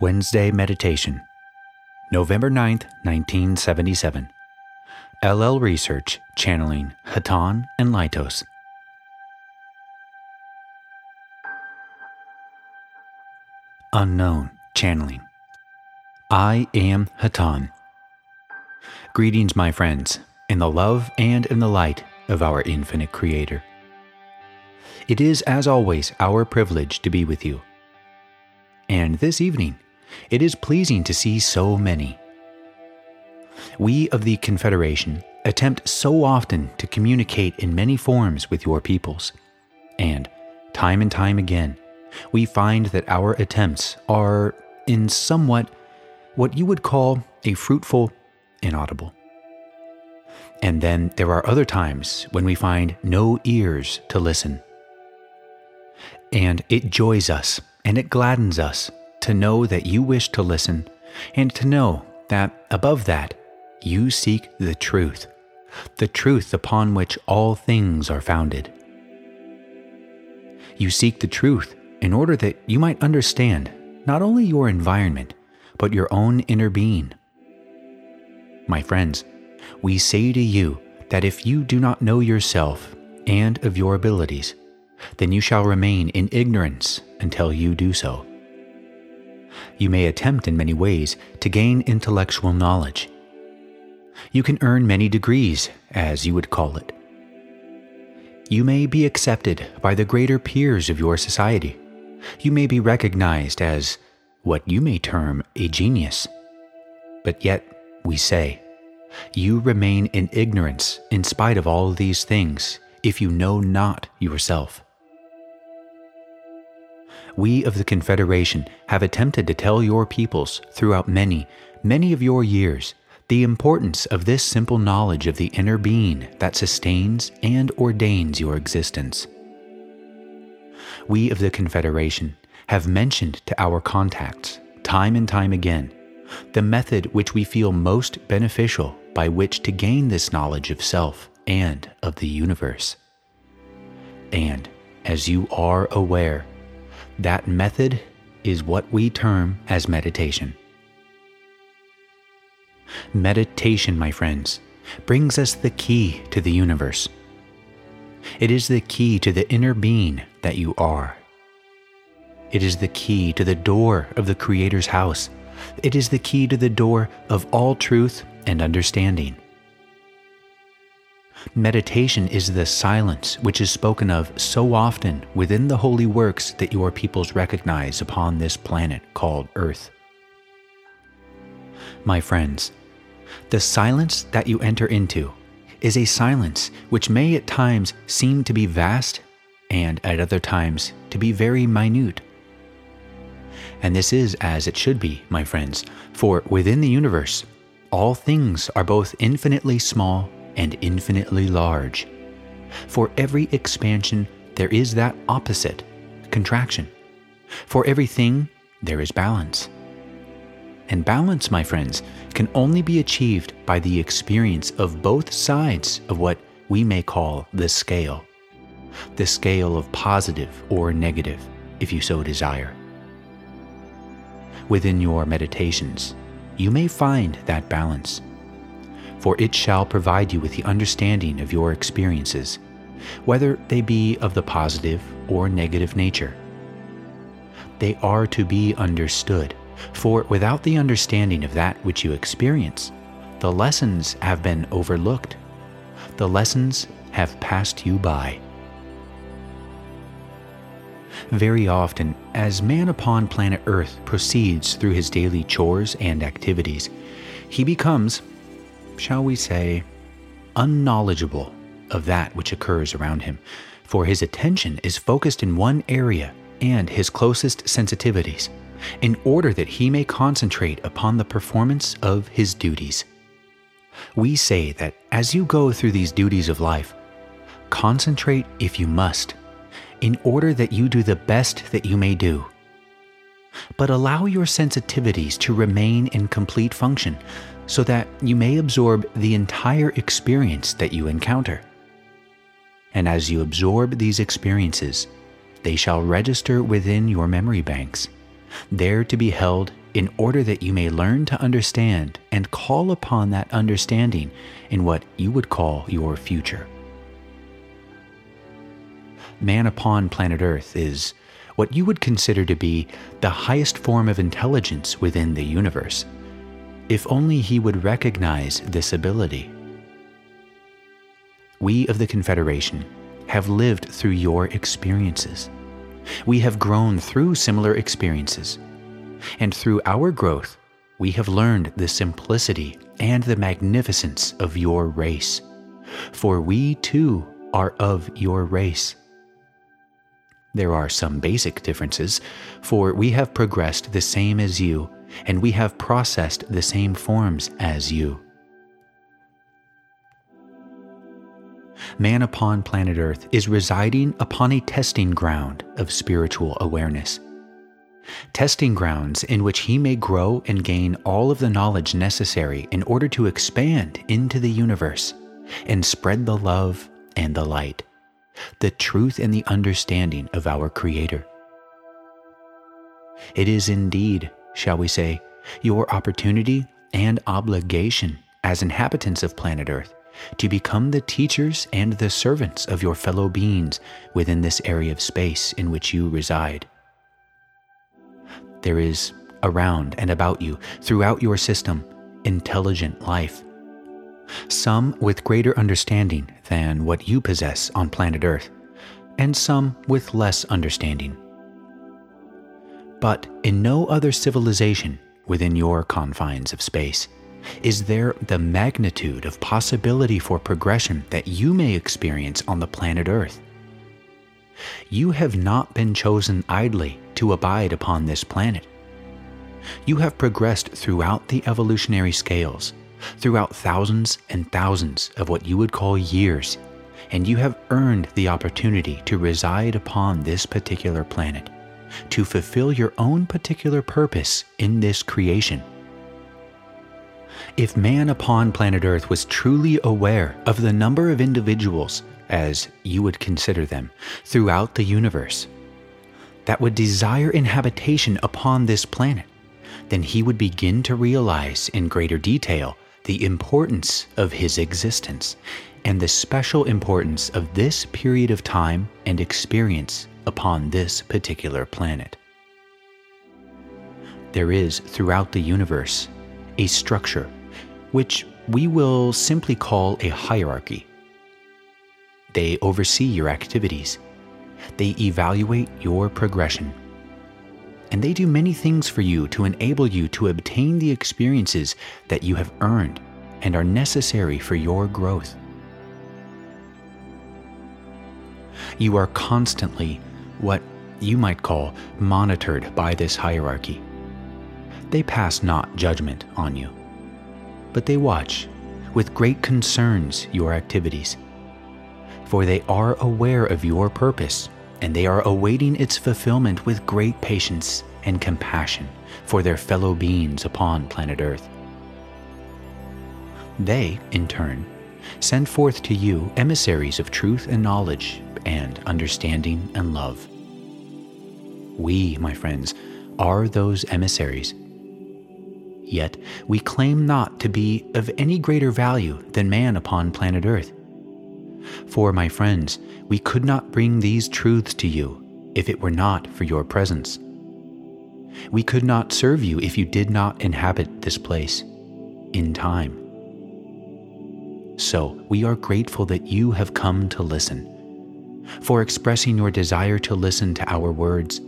Wednesday Meditation, November 9th, 1977. LL Research channeling Hatonn and Laitos. Unknown channeling. I am Hatonn. Greetings, my friends, in the love and in the light of our infinite Creator. It is, as always, our privilege to be with you. And this evening, it is pleasing to see so many. We of the Confederation attempt so often to communicate in many forms with your peoples, and time and time again, we find that our attempts are in somewhat what you would call a fruitful inaudible. And then there are other times when we find no ears to listen. And it joys us and it gladdens us to know that you wish to listen, and to know that above that, you seek the truth, the truth upon which all things are founded. You seek the truth in order that you might understand not only your environment, but your own inner being. My friends, we say to you that if you do not know yourself and of your abilities, then you shall remain in ignorance until you do so. You may attempt in many ways to gain intellectual knowledge. You can earn many degrees, as you would call it. You may be accepted by the greater peers of your society. You may be recognized as what you may term a genius. But yet, we say, you remain in ignorance in spite of all these things if you know not yourself we of the Confederation have attempted to tell your peoples throughout many, many of your years the importance of this simple knowledge of the inner being that sustains and ordains your existence. We of the Confederation have mentioned to our contacts, time and time again, the method which we feel most beneficial by which to gain this knowledge of self and of the universe. And, as you are aware, that method is what we term as meditation. Meditation, my friends, brings us the key to the universe. It is the key to the inner being that you are. It is the key to the door of the Creator's house. It is the key to the door of all truth and understanding. Meditation is the silence which is spoken of so often within the holy works that your peoples recognize upon this planet called Earth. My friends, the silence that you enter into is a silence which may at times seem to be vast and at other times to be very minute. And this is as it should be, my friends, for within the universe, all things are both infinitely small and infinitely large. For every expansion, there is that opposite, contraction. For everything, there is balance. And balance, my friends, can only be achieved by the experience of both sides of what we may call the scale. The scale of positive or negative, if you so desire. Within your meditations, you may find that balance for it shall provide you with the understanding of your experiences, whether they be of the positive or negative nature. They are to be understood, for without the understanding of that which you experience, the lessons have been overlooked. The lessons have passed you by. Very often, as man upon planet Earth proceeds through his daily chores and activities, he becomes, shall we say, unknowledgeable of that which occurs around him, for his attention is focused in one area and his closest sensitivities, in order that he may concentrate upon the performance of his duties. We say that as you go through these duties of life, concentrate if you must, in order that you do the best that you may do. But allow your sensitivities to remain in complete function so that you may absorb the entire experience that you encounter. And as you absorb these experiences, they shall register within your memory banks, there to be held in order that you may learn to understand and call upon that understanding in what you would call your future. Man upon planet Earth is what you would consider to be the highest form of intelligence within the universe, if only he would recognize this ability. We of the Confederation have lived through your experiences. We have grown through similar experiences and through our growth, we have learned the simplicity and the magnificence of your race. For we too are of your race. There are some basic differences, for we have progressed the same as you, and we have processed the same forms as you. Man upon planet Earth is residing upon a testing ground of spiritual awareness testing grounds in which he may grow and gain all of the knowledge necessary in order to expand into the universe and spread the love and the light, the truth and the understanding of our Creator. It is indeed, shall we say, your opportunity and obligation as inhabitants of planet Earth to become the teachers and the servants of your fellow beings within this area of space in which you reside there is around and about you, throughout your system, intelligent life. Some with greater understanding than what you possess on planet Earth, and some with less understanding. But in no other civilization within your confines of space is there the magnitude of possibility for progression that you may experience on the planet Earth. You have not been chosen idly to abide upon this planet. You have progressed throughout the evolutionary scales, throughout thousands and thousands of what you would call years, and you have earned the opportunity to reside upon this particular planet, to fulfill your own particular purpose in this creation. If man upon planet Earth was truly aware of the number of individuals, as you would consider them, throughout the universe, that would desire inhabitation upon this planet, then he would begin to realize in greater detail the importance of his existence and the special importance of this period of time and experience upon this particular planet. There is throughout the universe a structure which we will simply call a hierarchy. They oversee your activities they evaluate your progression. And they do many things for you to enable you to obtain the experiences that you have earned and are necessary for your growth. You are constantly what you might call monitored by this hierarchy. They pass not judgment on you, but they watch with great concerns your activities for they are aware of your purpose, and they are awaiting its fulfillment with great patience and compassion for their fellow beings upon planet Earth. They, in turn, send forth to you emissaries of truth and knowledge, and understanding and love. We, my friends, are those emissaries. Yet we claim not to be of any greater value than man upon planet Earth. For, my friends, we could not bring these truths to you if it were not for your presence. We could not serve you if you did not inhabit this place in time. So, we are grateful that you have come to listen. For expressing your desire to listen to our words,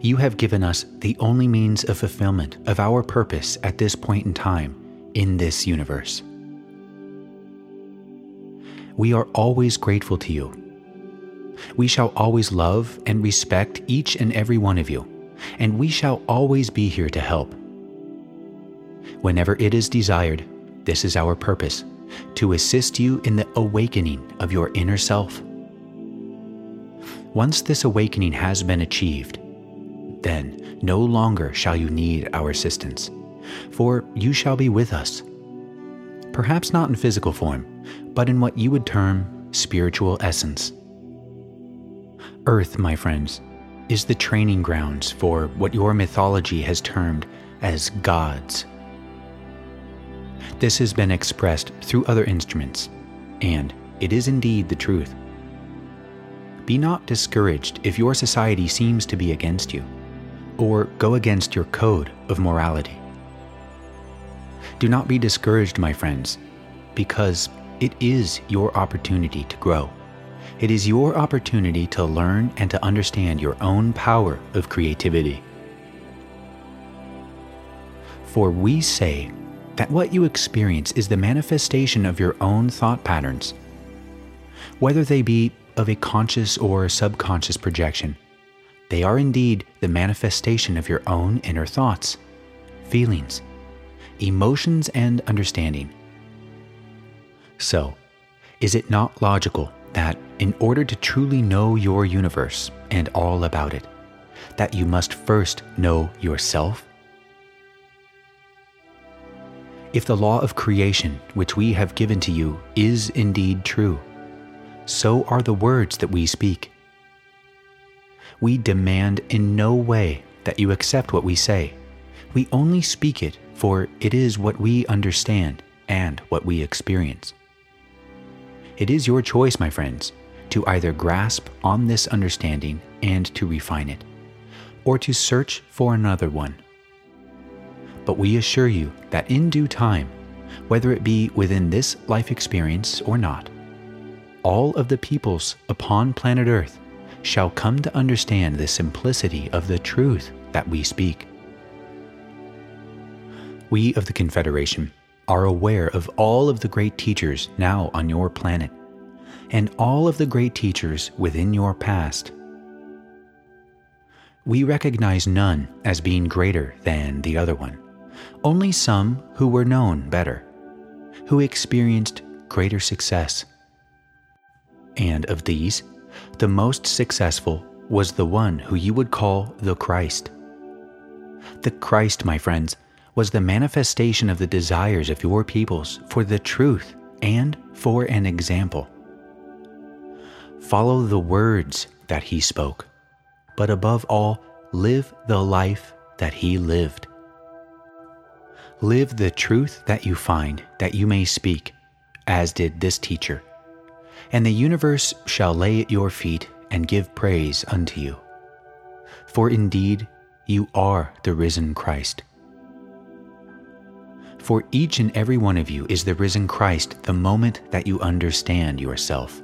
you have given us the only means of fulfillment of our purpose at this point in time in this universe we are always grateful to you. We shall always love and respect each and every one of you, and we shall always be here to help. Whenever it is desired, this is our purpose to assist you in the awakening of your inner self. Once this awakening has been achieved, then no longer shall you need our assistance, for you shall be with us. Perhaps not in physical form, but in what you would term spiritual essence. Earth, my friends, is the training grounds for what your mythology has termed as gods. This has been expressed through other instruments, and it is indeed the truth. Be not discouraged if your society seems to be against you, or go against your code of morality. Do not be discouraged, my friends, because it is your opportunity to grow. It is your opportunity to learn and to understand your own power of creativity. For we say that what you experience is the manifestation of your own thought patterns, whether they be of a conscious or subconscious projection. They are indeed the manifestation of your own inner thoughts, feelings, emotions, and understanding. So, is it not logical that in order to truly know your universe and all about it, that you must first know yourself? If the law of creation which we have given to you is indeed true, so are the words that we speak. We demand in no way that you accept what we say. We only speak it, for it is what we understand and what we experience. It is your choice, my friends, to either grasp on this understanding and to refine it, or to search for another one. But we assure you that in due time, whether it be within this life experience or not, all of the peoples upon planet Earth shall come to understand the simplicity of the truth that we speak. We of the Confederation are aware of all of the great teachers now on your planet and all of the great teachers within your past. We recognize none as being greater than the other one, only some who were known better, who experienced greater success. And of these, the most successful was the one who you would call the Christ. The Christ, my friends, was the manifestation of the desires of your peoples for the truth and for an example. Follow the words that he spoke, but above all, live the life that he lived. Live the truth that you find that you may speak, as did this teacher, and the universe shall lay at your feet and give praise unto you. For indeed, you are the risen Christ. For each and every one of you is the risen Christ the moment that you understand yourself.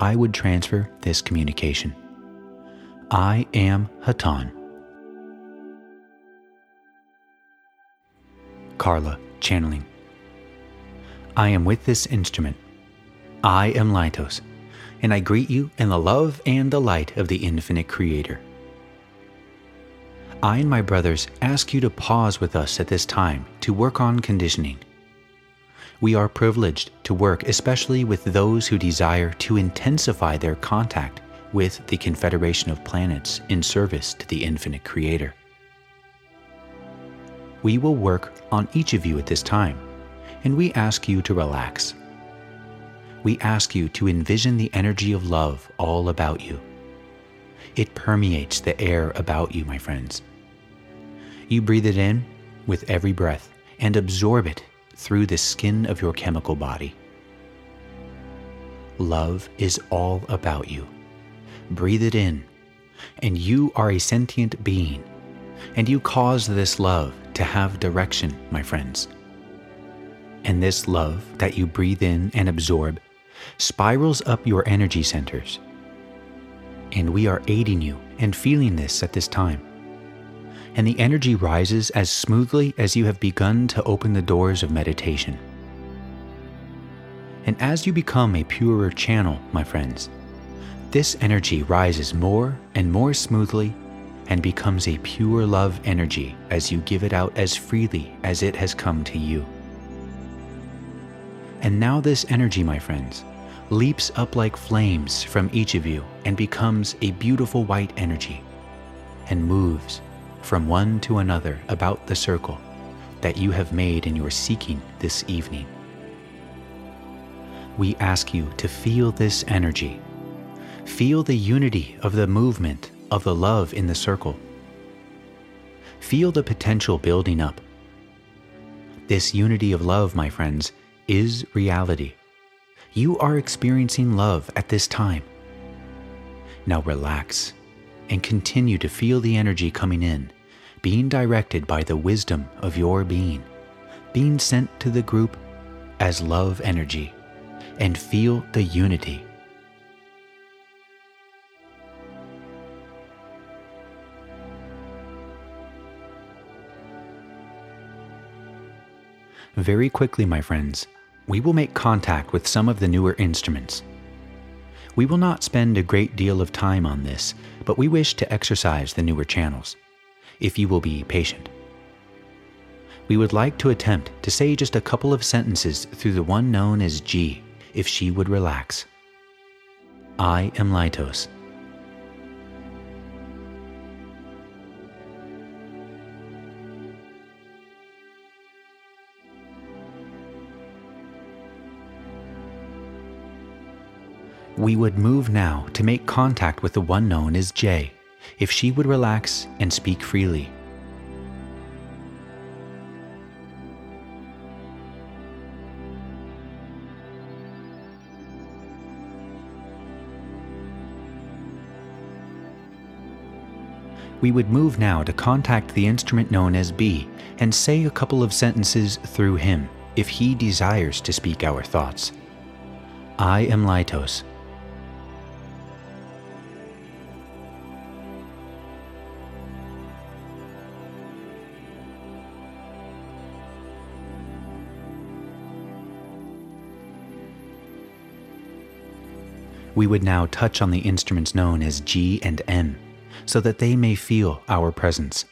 I would transfer this communication. I am Hatonn. Carla, channeling. I am with this instrument. I am Laitos, and I greet you in the love and the light of the infinite Creator. I and my brothers ask you to pause with us at this time to work on conditioning. We are privileged to work especially with those who desire to intensify their contact with the Confederation of Planets in service to the infinite Creator. We will work on each of you at this time, and we ask you to relax. We ask you to envision the energy of love all about you. It permeates the air about you, my friends. You breathe it in with every breath and absorb it through the skin of your chemical body. Love is all about you. Breathe it in, and you are a sentient being, and you cause this love to have direction, my friends. And this love that you breathe in and absorb spirals up your energy centers. And we are aiding you and feeling this at this time and the energy rises as smoothly as you have begun to open the doors of meditation. And as you become a purer channel, my friends, this energy rises more and more smoothly and becomes a pure love energy as you give it out as freely as it has come to you. And now, this energy, my friends, leaps up like flames from each of you and becomes a beautiful white energy and moves from one to another about the circle that you have made in your seeking this evening. We ask you to feel this energy. Feel the unity of the movement of the love in the circle. Feel the potential building up. This unity of love, my friends, is reality. You are experiencing love at this time. Now relax and continue to feel the energy coming in, being directed by the wisdom of your being, being sent to the group as love energy, and feel the unity. Very quickly, my friends, we will make contact with some of the newer instruments. We will not spend a great deal of time on this, but we wish to exercise the newer channels, if you will be patient. We would like to attempt to say just a couple of sentences through the one known as G, if she would relax. I am Laitos. We would move now to make contact with the one known as J, if she would relax and speak freely. We would move now to contact the instrument known as B and say a couple of sentences through him if he desires to speak our thoughts. I am Laitos, we would now touch on the instruments known as G and M so that they may feel our presence.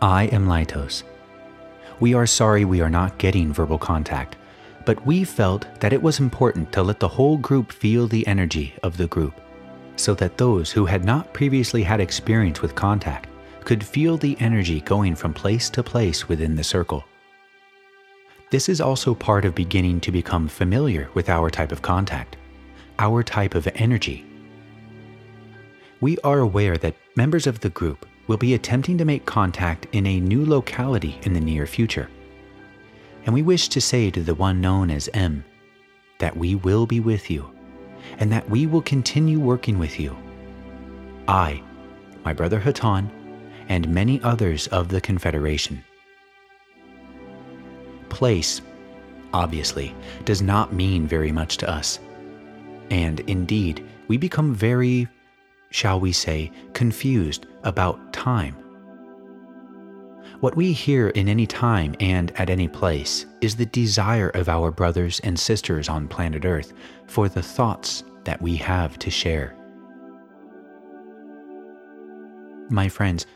I am Laitos. We are sorry we are not getting verbal contact, but we felt that it was important to let the whole group feel the energy of the group, so that those who had not previously had experience with contact could feel the energy going from place to place within the circle. This is also part of beginning to become familiar with our type of contact, our type of energy. We are aware that members of the group will be attempting to make contact in a new locality in the near future. And we wish to say to the one known as M that we will be with you and that we will continue working with you. I, my brother Hatonn, and many others of the Confederation. Place, obviously, does not mean very much to us. And indeed, we become very, shall we say, confused about time. What we hear in any time and at any place is the desire of our brothers and sisters on planet Earth for the thoughts that we have to share. My friends,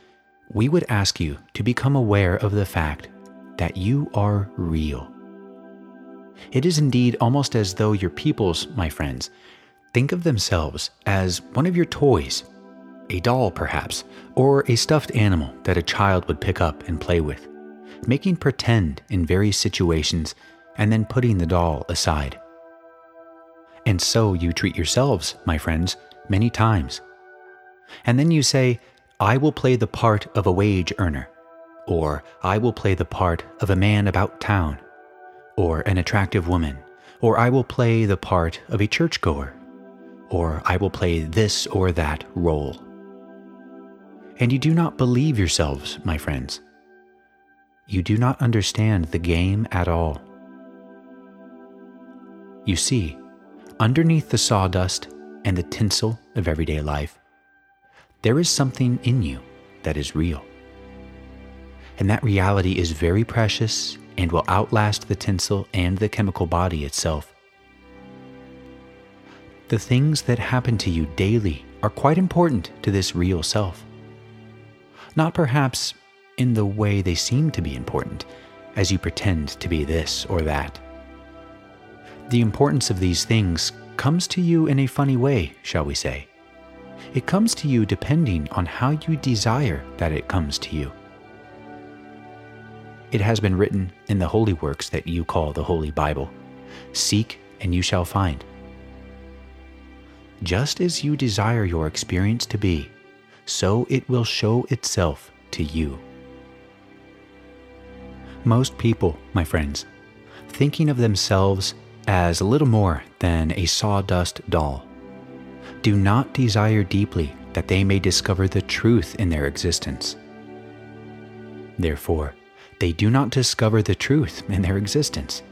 we would ask you to become aware of the fact that you are real. It is indeed almost as though your peoples, my friends, think of themselves as one of your toys, a doll perhaps, or a stuffed animal that a child would pick up and play with, making pretend in various situations and then putting the doll aside. And so you treat yourselves, my friends, many times. And then you say, I will play the part of a wage earner, or I will play the part of a man about town, or an attractive woman, or I will play the part of a churchgoer, or I will play this or that role. And you do not believe yourselves, my friends. You do not understand the game at all. You see, underneath the sawdust and the tinsel of everyday life, there is something in you that is real. And that reality is very precious and will outlast the tinsel and the chemical body itself. The things that happen to you daily are quite important to this real self. Not perhaps in the way they seem to be important, as you pretend to be this or that. The importance of these things comes to you in a funny way, shall we say. It comes to you depending on how you desire that it comes to you. it has been written in the holy works that you call the Holy Bible Seek and you shall find. Just as you desire your experience to be, so it will show itself to you. Most people, my friends, thinking of themselves as little more than a sawdust doll, do not desire deeply that they may discover the truth in their existence. Therefore, they do not discover the truth in their existence.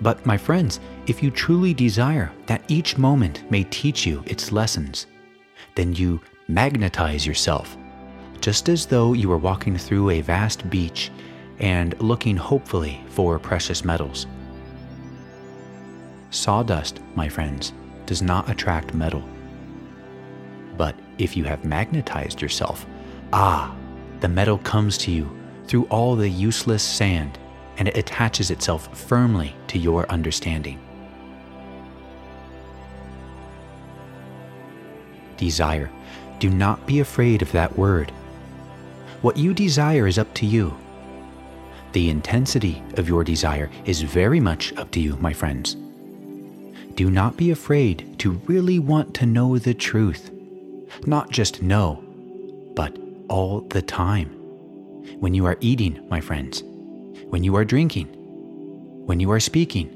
But, my friends, if you truly desire that each moment may teach you its lessons, then you magnetize yourself, just as though you were walking through a vast beach and looking hopefully for precious metals. Sawdust, my friends, does not attract metal. But if you have magnetized yourself, ah, the metal comes to you through all the useless sand and it attaches itself firmly to your understanding. Desire. Do not be afraid of that word. What you desire is up to you. The intensity of your desire is very much up to you, my friends. Do not be afraid to really want to know the truth. Not just know, but all the time. When you are eating, my friends, when you are drinking, when you are speaking,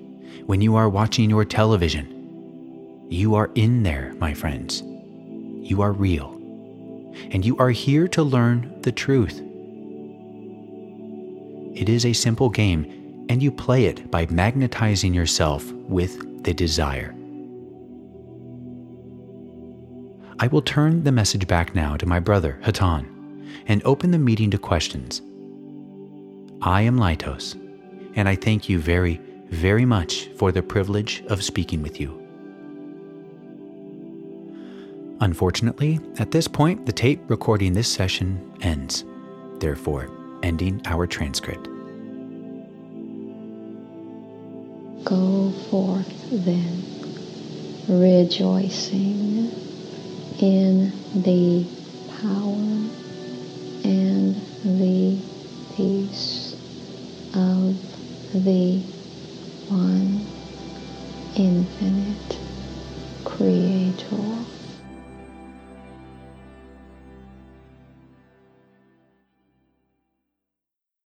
when you are watching your television. You are in there, my friends. You are real. And you are here to learn the truth. It is a simple game, and you play it by magnetizing yourself with the desire. I will turn the message back now to my brother, Hatonn, and open the meeting to questions. I am Laitos, and I thank you very, very much for the privilege of speaking with you. Unfortunately, at this point, the tape recording this session ends, therefore, ending our transcript. Go forth then, rejoicing in the power and the peace of the one infinite creator.